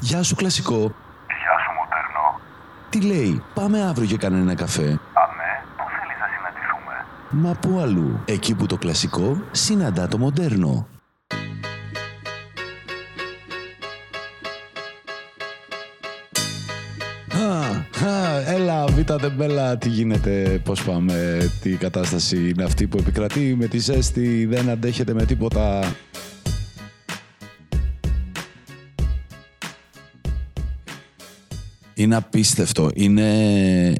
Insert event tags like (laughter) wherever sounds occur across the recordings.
Γεια σου κλασικό. Γεια σου, μοντέρνο. Τι λέει, πάμε αύριο για κανένα καφέ. Αμέ, πού θέλεις να συναντηθούμε; Μα πού αλλού, εκεί που το κλασικό συναντά το μοντέρνο. Α, α, έλα, βήτα τεμπέλα, τι γίνεται, πώς πάμε, τι κατάσταση είναι αυτή που επικρατεί με τη ζέστη, δεν αντέχετε με τίποτα. Είναι απίστευτο. Είναι,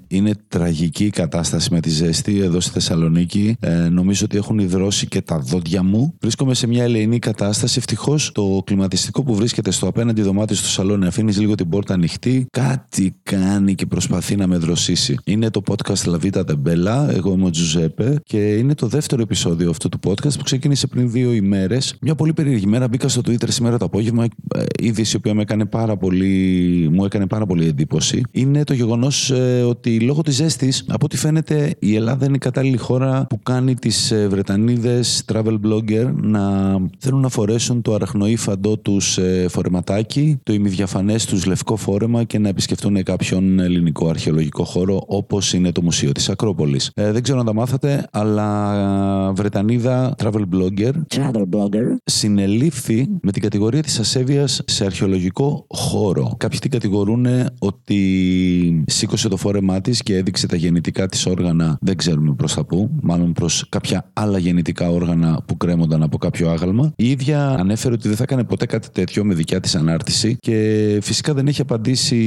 είναι τραγική η κατάσταση με τη ζέστη εδώ στη Θεσσαλονίκη. Ε, νομίζω ότι έχουν υδρώσει και τα δόντια μου. Βρίσκομαι σε μια ελεηνή κατάσταση. Ευτυχώς το κλιματιστικό που βρίσκεται στο απέναντι δωμάτιο στο σαλόνι αφήνεις λίγο την πόρτα ανοιχτή. Κάτι κάνει και προσπαθεί να με δροσίσει. Είναι το podcast La Vita Bella. Εγώ είμαι ο Τζουζέπε και είναι το δεύτερο επεισόδιο αυτού του podcast που ξεκίνησε πριν δύο ημέρες. Μια πολύ περίεργη μέρα. Μπήκα στο Twitter σήμερα το απόγευμα. Ε, είδηση η οποία με έκανε πάρα πολύ, μου έκανε πάρα πολύ εντύπωση είναι το γεγονός ε, ότι λόγω της ζέστης, από ό,τι φαίνεται, η Ελλάδα είναι η κατάλληλη χώρα που κάνει τις ε, Βρετανίδες travel blogger να θέλουν να φορέσουν το αραχνοήφαντό τους ε, φορεματάκι, το ημιδιαφανές τους λευκό φόρεμα και να επισκεφτούν κάποιον ελληνικό αρχαιολογικό χώρο όπως είναι το Μουσείο της Ακρόπολης. Ε, δεν ξέρω αν τα μάθατε, αλλά Βρετανίδα travel blogger, travel blogger. συνελήφθη με την κατηγορία της ασέβειας σε αρχαιολογικό χώρο. Κάποιοι την κατηγορούν ότι ότι σήκωσε το φόρεμά της και έδειξε τα γεννητικά της όργανα, δεν ξέρουμε προς τα πού, μάλλον προς κάποια άλλα γεννητικά όργανα που κρέμονταν από κάποιο άγαλμα. Η ίδια ανέφερε ότι δεν θα έκανε ποτέ κάτι τέτοιο με δικιά της ανάρτηση και φυσικά δεν έχει απαντήσει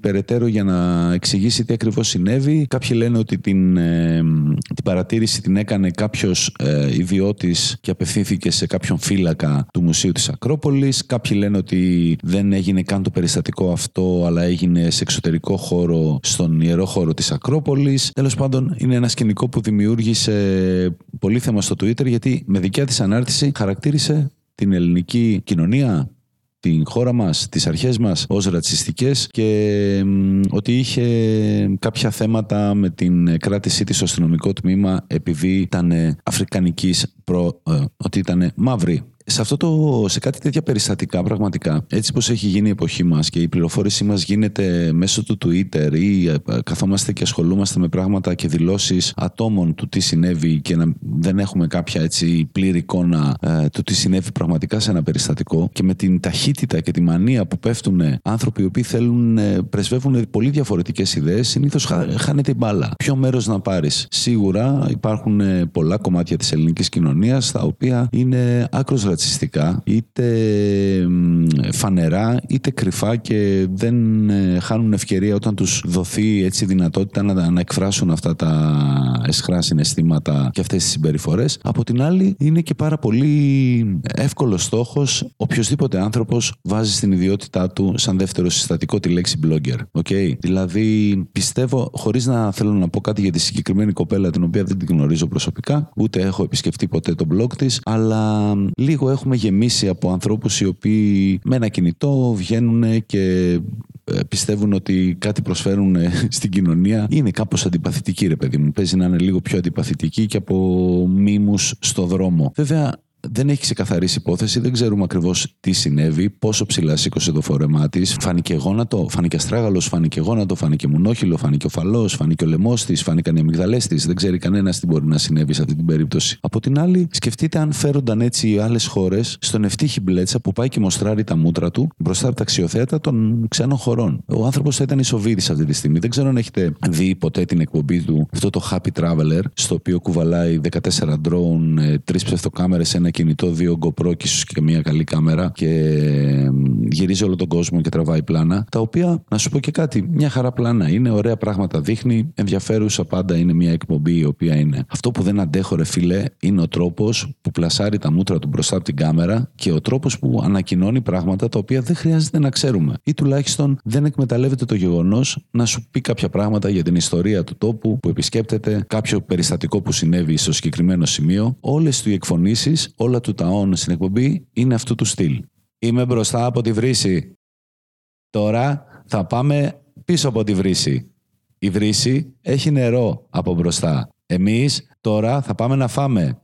περαιτέρω για να εξηγήσει τι ακριβώς συνέβη. Κάποιοι λένε ότι την, ε, την παρατήρηση την έκανε κάποιος ε, ιδιώτης και απευθύνθηκε σε κάποιον φύλακα του Μουσείου της Ακρόπολης. Κάποιοι λένε ότι δεν έγινε καν το περιστατικό αυτό, αλλά έγινε σε εξωτερικό χώρο, στον ιερό χώρο της Ακρόπολης. Τέλος πάντων, είναι ένα σκηνικό που δημιούργησε πολύ θέμα στο Twitter, γιατί με δικιά της ανάρτηση χαρακτήρισε την ελληνική κοινωνία, την χώρα μας, τις αρχές μας ως ρατσιστικές και ότι είχε κάποια θέματα με την κράτησή της στο αστυνομικό τμήμα επειδή ήταν αφρικανικής, προ, ε, ότι ήταν μαύρη. Σε, αυτό το, σε κάτι τέτοια περιστατικά πραγματικά, έτσι πως έχει γίνει η εποχή μας και η πληροφόρησή μας γίνεται μέσω του Twitter ή ε, καθόμαστε και ασχολούμαστε με πράγματα και δηλώσεις ατόμων του τι συνέβη και να, δεν έχουμε κάποια έτσι πλήρη εικόνα ε, του τι συνέβη πραγματικά σε ένα περιστατικό και με την ταχύτητα και τη μανία που πέφτουν άνθρωποι οι οποίοι θέλουν, ε, πρεσβεύουν πολύ διαφορετικές ιδέες, συνήθως χάνεται η μπάλα. Ποιο μέρος να πάρεις; Σίγουρα υπάρχουν ε, πολλά κομμάτια της ελληνικής κοινωνίας τα οποία είναι άκρως ρατσιστικά, είτε φανερά, είτε κρυφά και δεν ε, χάνουν ευκαιρία όταν τους δοθεί έτσι δυνατότητα να, να εκφράσουν αυτά τα εσχρά συναισθήματα και αυτές τις συμπεριφορές. Από την άλλη είναι και πάρα πολύ εύκολος στόχος οποιοδήποτε άνθρωπος βάζει στην ιδιότητά του σαν δεύτερο συστατικό τη λέξη blogger. Okay? Δηλαδή πιστεύω, χωρίς να θέλω να πω κάτι για τη συγκεκριμένη κοπέλα την οποία δεν την γνωρίζω προσωπικά, ούτε έχω επισκεφτεί ποτέ το blog της, αλλά λίγο έχουμε γεμίσει από ανθρώπους οι οποίοι με ένα κινητό βγαίνουν και ε, πιστεύουν ότι κάτι προσφέρουν ε, (laughs) στην κοινωνία είναι κάπως αντιπαθητική ρε παιδί μου. Παίζει να είναι λίγο πιο αντιπαθητική και από μήμους στο δρόμο. Βέβαια δεν έχει ξεκαθαρίσει υπόθεση, δεν ξέρουμε ακριβώς τι συνέβη, πόσο ψηλά σήκωσε το φόρεμά της. Φάνηκε γόνατο, φάνηκε αστράγαλος, φάνηκε γόνατο, φάνηκε μουνόχυλο, φάνηκε οφαλός, φάνηκε ο λαιμός της, φάνηκαν οι αμυγδαλές της. Δεν ξέρει κανένας τι μπορεί να συνέβη σε αυτή την περίπτωση. Από την άλλη, σκεφτείτε αν φέρονταν έτσι οι άλλες χώρες στον ευτύχη μπλέτσα που πάει και μοστράρει τα μούτρα του μπροστά από τα αξιοθέατα των ξένων χωρών. Ο άνθρωπος θα ήταν ισοβίδης αυτή τη στιγμή. Δεν ξέρω αν έχετε δει ποτέ την εκπομπή του, αυτό το Happy Traveler, στο οποίο κουβαλάει 14 drone, 3 ψευτοκάμερες, ένα κινητό, δύο GoPro και ίσως και μια καλή κάμερα και γυρίζει όλο τον κόσμο και τραβάει πλάνα. Τα οποία, να σου πω και κάτι, μια χαρά πλάνα είναι, ωραία πράγματα δείχνει, ενδιαφέρουσα πάντα είναι μια εκπομπή η οποία είναι. Αυτό που δεν αντέχω, ρε φίλε, είναι ο τρόπος που πλασάρει τα μούτρα του μπροστά από την κάμερα και ο τρόπος που ανακοινώνει πράγματα τα οποία δεν χρειάζεται να ξέρουμε. Ή τουλάχιστον δεν εκμεταλλεύεται το γεγονός να σου πει κάποια πράγματα για την ιστορία του τόπου που επισκέπτεται, κάποιο περιστατικό που συνέβη στο συγκεκριμένο σημείο. Όλες του οι εκφωνήσεις, όλα του τα on στην εκπομπή είναι αυτού του στυλ. Είμαι μπροστά από τη βρύση. Τώρα θα πάμε πίσω από τη βρύση. Η βρύση έχει νερό από μπροστά. Εμείς τώρα θα πάμε να φάμε.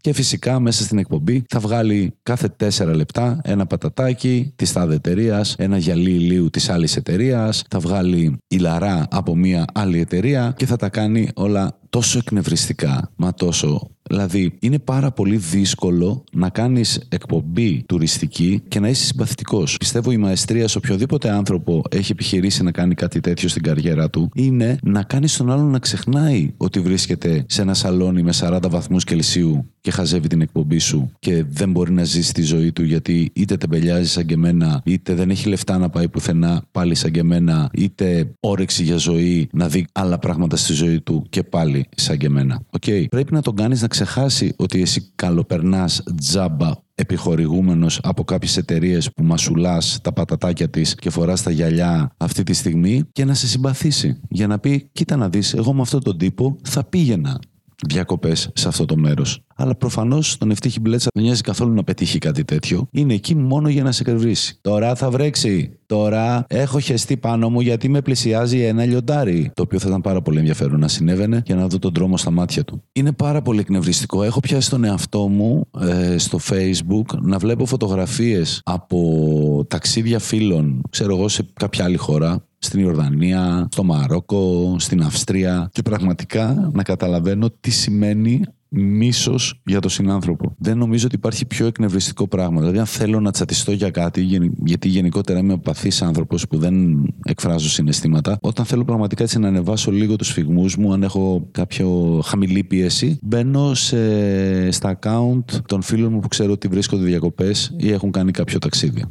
Και φυσικά μέσα στην εκπομπή θα βγάλει κάθε τέσσερα λεπτά ένα πατατάκι της τάδε εταιρείας, ένα γυαλί ηλίου της άλλης εταιρείας, θα βγάλει ηλαρά από μια άλλη εταιρεία και θα τα κάνει όλα τόσο εκνευριστικά, μα τόσο Δηλαδή, είναι πάρα πολύ δύσκολο να κάνεις εκπομπή τουριστική και να είσαι συμπαθητικός. Πιστεύω η μαεστρία σε οποιοδήποτε άνθρωπο έχει επιχειρήσει να κάνει κάτι τέτοιο στην καριέρα του είναι να κάνει τον άλλον να ξεχνάει ότι βρίσκεται σε ένα σαλόνι με 40 βαθμούς Κελσίου και χαζεύει την εκπομπή σου και δεν μπορεί να ζήσει τη ζωή του γιατί είτε τεμπελιάζει σαν και εμένα, είτε δεν έχει λεφτά να πάει πουθενά πάλι σαν και εμένα, είτε όρεξη για ζωή να δει άλλα πράγματα στη ζωή του και πάλι σαν και εμένα. Okay. Πρέπει να τον κάνεις να ξεχάσει ότι εσύ καλοπερνάς τζάμπα επιχορηγούμενος από κάποιες εταιρείες που μασουλάς τα πατατάκια της και φοράς τα γυαλιά αυτή τη στιγμή και να σε συμπαθήσει για να πει κοίτα να δεις εγώ με αυτόν τον τύπο θα πήγαινα διακοπές σε αυτό το μέρος. Αλλά προφανώς τον Ευτύχη Μπλέτσα δεν νοιάζει καθόλου να πετύχει κάτι τέτοιο. Είναι εκεί μόνο για να σε κρεβρίσει. Τώρα θα βρέξει. Τώρα έχω χεστεί πάνω μου γιατί με πλησιάζει ένα λιοντάρι. Το οποίο θα ήταν πάρα πολύ ενδιαφέρον να συνέβαινε για να δω τον δρόμο στα μάτια του. Είναι πάρα πολύ εκνευριστικό. Έχω πιάσει τον εαυτό μου ε, στο Facebook να βλέπω φωτογραφίες από ταξίδια φίλων, ξέρω εγώ, σε κάποια άλλη χώρα στην Ιορδανία, στο Μαρόκο, στην Αυστρία και πραγματικά να καταλαβαίνω τι σημαίνει μίσος για τον συνάνθρωπο. Δεν νομίζω ότι υπάρχει πιο εκνευριστικό πράγμα. Δηλαδή, αν θέλω να τσατιστώ για κάτι, γιατί γενικότερα είμαι παθή άνθρωπος που δεν εκφράζω συναισθήματα, όταν θέλω πραγματικά έτσι να ανεβάσω λίγο τους φυγμούς μου, αν έχω κάποιο χαμηλή πίεση, μπαίνω σε, στα account των φίλων μου που ξέρω ότι βρίσκονται διακοπές ή έχουν κάνει κάποιο ταξίδι.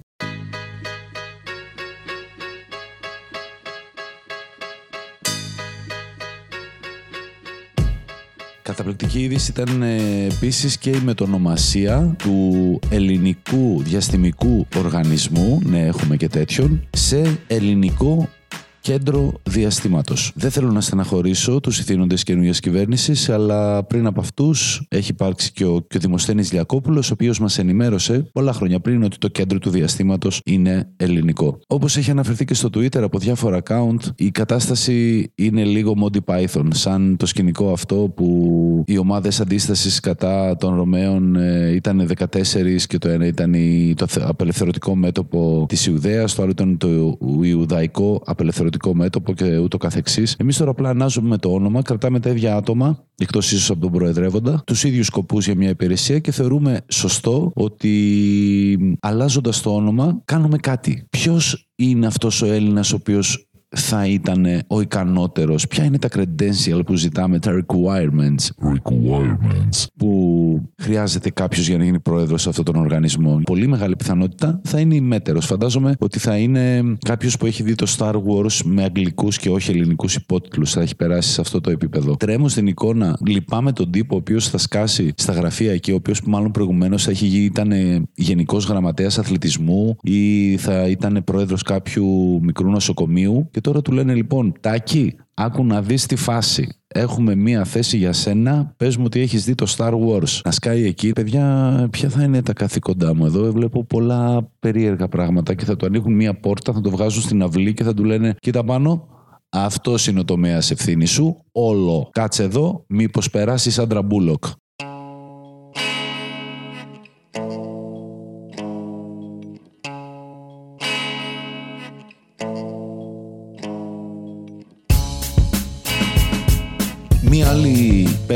Καταπληκτική είδηση ήταν ε, επίσης και η μετονομασία του ελληνικού διαστημικού οργανισμού, ναι έχουμε και τέτοιον, σε ελληνικό κέντρο διαστήματος. Δεν θέλω να στεναχωρήσω τους ηθήνοντες καινούργιας κυβέρνησης, αλλά πριν από αυτούς έχει υπάρξει και ο, και ο Δημοσθένης Λιακόπουλος, ο οποίος μας ενημέρωσε πολλά χρόνια πριν ότι το κέντρο του διαστήματος είναι ελληνικό. Όπως έχει αναφερθεί και στο Twitter από διάφορα account, η κατάσταση είναι λίγο Monty Python, σαν το σκηνικό αυτό που οι ομάδες αντίστασης κατά των Ρωμαίων ε, ήταν 14 και το ένα ήταν το απελευθερωτικό μέτωπο της Ιουδαίας, το άλλο ήταν το Ιουδαϊκό απελευθερωτικό μέτωπο και ούτω καθεξής. Εμείς τώρα απλά ανάζουμε το όνομα, κρατάμε τα ίδια άτομα, εκτός ίσως από τον Προεδρεύοντα, τους ίδιους σκοπούς για μια υπηρεσία και θεωρούμε σωστό ότι αλλάζοντας το όνομα κάνουμε κάτι. Ποιος είναι αυτός ο Έλληνας ο οποίος θα ήταν ο ικανότερος, ποια είναι τα credential που ζητάμε, τα requirements, requirements. που χρειάζεται κάποιος για να γίνει πρόεδρος αυτόν τον οργανισμό. Πολύ μεγάλη πιθανότητα θα είναι ημέτερο. Φαντάζομαι ότι θα είναι κάποιος που έχει δει το Star Wars με αγγλικούς και όχι ελληνικούς υπότιτλους. Θα έχει περάσει σε αυτό το επίπεδο. Τρέμω στην εικόνα, λυπάμαι τον τύπο ο οποίος θα σκάσει στα γραφεία εκεί, ο οποίος μάλλον προηγουμένως θα έχει ήταν γενικός γραμματέας αθλητισμού ή θα ήταν πρόεδρος κάποιου μικρού νοσοκομείου και τώρα του λένε λοιπόν, Τάκη, άκου να δεις τη φάση. Έχουμε μία θέση για σένα. Πες μου ότι έχεις δει το Star Wars. Να σκάει εκεί. Παιδιά, ποια θα είναι τα καθήκοντά μου εδώ. Βλέπω πολλά περίεργα πράγματα και θα του ανοίγουν μία πόρτα, θα το βγάζουν στην αυλή και θα του λένε Κοίτα πάνω, αυτός είναι ο τομέας ευθύνης σου. Όλο. Κάτσε εδώ, μήπως περάσεις σαν τραμπούκο.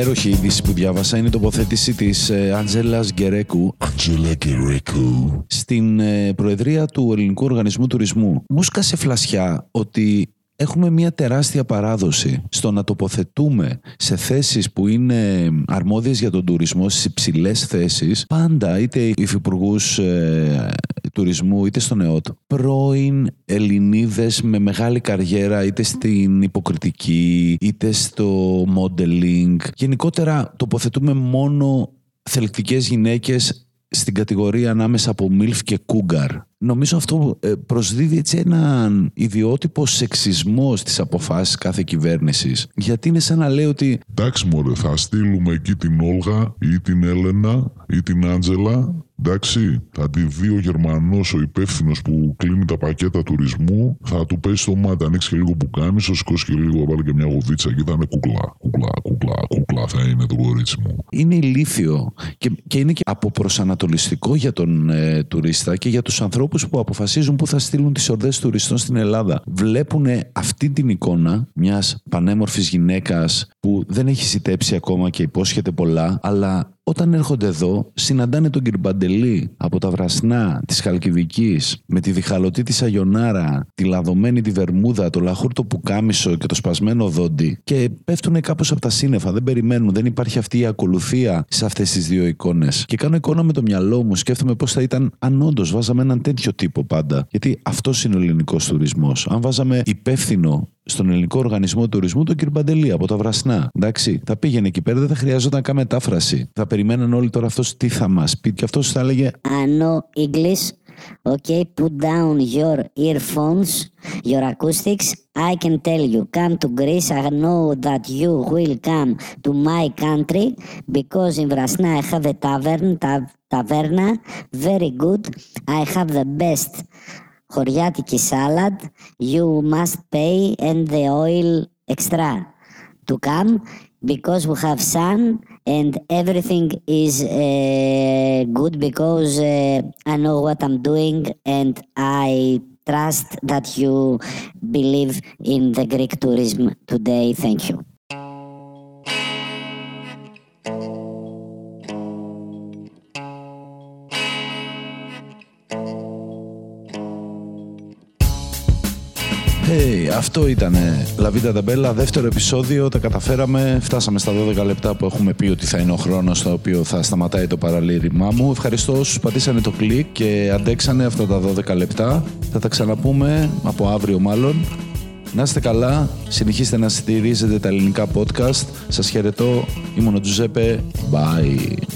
Υπέροχη είδηση που διάβασα είναι η τοποθέτηση της ε, Αντζέλα Γκερέκου στην ε, Προεδρία του Ελληνικού Οργανισμού Τουρισμού. Μου σκάσε φλασιά ότι έχουμε μια τεράστια παράδοση στο να τοποθετούμε σε θέσεις που είναι αρμόδιες για τον τουρισμό, στις υψηλές θέσεις, πάντα είτε υφυπουργούς ε, τουρισμού είτε στον ΕΟΤ, πρώην Ελληνίδες με μεγάλη καριέρα είτε στην υποκριτική είτε στο modeling. Γενικότερα τοποθετούμε μόνο θελκτικές γυναίκες στην κατηγορία ανάμεσα από Μίλφ και Κούγκαρ. Νομίζω αυτό ε, προσδίδει έτσι έναν ιδιότυπο σεξισμό στις αποφάσεις κάθε κυβέρνησης. Γιατί είναι σαν να λέει ότι... Εντάξει μωρέ, θα στείλουμε εκεί την Όλγα ή την Έλενα ή την Άντζελα Εντάξει, θα τη δει ο Γερμανός, ο υπεύθυνος που κλείνει τα πακέτα τουρισμού, θα του πέσει το μάτι, ανοίξει και λίγο που κάνεις, θα σηκώσει και λίγο, βάλει και μια γοβίτσα και θα είναι κουκλά. Κουκλά, κουκλά, κουκλά θα είναι το κορίτσι μου. Είναι ηλίθιο και, και είναι και αποπροσανατολιστικό για τον ε, τουρίστα και για τους ανθρώπους που αποφασίζουν που θα στείλουν τις ορδές τουριστών στην Ελλάδα. Βλέπουν αυτή την εικόνα μιας πανέμορφης γυναίκας που δεν έχει ζητέψει ακόμα και υπόσχεται πολλά, αλλά όταν έρχονται εδώ, συναντάνε τον Κυρμπαντελή από τα βρασνά της Χαλκιδικής με τη διχαλωτή της Αγιονάρα, τη λαδωμένη τη Βερμούδα, το λαχούρτο πουκάμισο και το σπασμένο δόντι και πέφτουν κάπως από τα σύννεφα. Δεν περιμένουν, δεν υπάρχει αυτή η ακολουθία σε αυτές τις δύο εικόνες. Και κάνω εικόνα με το μυαλό μου, σκέφτομαι πώς θα ήταν αν όντως βάζαμε έναν τέτοιο τύπο πάντα. Γιατί αυτός είναι ο ελληνικός τουρισμός. Αν βάζαμε υπεύθυνο στον ελληνικό οργανισμό τουρισμού τον κύριο Μπαντελή από τα Βρασνά. Εντάξει, θα πήγαινε εκεί πέρα, δεν θα χρειαζόταν καν μετάφραση. Θα περιμέναν όλοι τώρα αυτό τι θα μα πει. Και αυτό θα έλεγε. I know English. Okay, put down your earphones, your acoustics. I can tell you, come to Greece. I know that you will come to my country because in Vrasna I have a tavern, ta- taverna, very good. I have the best χωριάτικη salad, you must pay and the oil extra to come because we have sun and everything is uh, good because uh, I know what I'm doing and I trust that you believe in the Greek tourism today. Thank you. Αυτό ήταν Λαβίτα Ταμπέλα, δεύτερο επεισόδιο. Τα καταφέραμε. Φτάσαμε στα 12 λεπτά που έχουμε πει ότι θα είναι ο χρόνος στο οποίο θα σταματάει το παραλήρημά μου. Ευχαριστώ όσους πατήσανε το κλικ και αντέξανε αυτά τα 12 λεπτά. Θα τα ξαναπούμε από αύριο μάλλον. Να είστε καλά, συνεχίστε να στηρίζετε τα ελληνικά podcast. Σας χαιρετώ, ήμουν ο Τζουζέπε. Bye.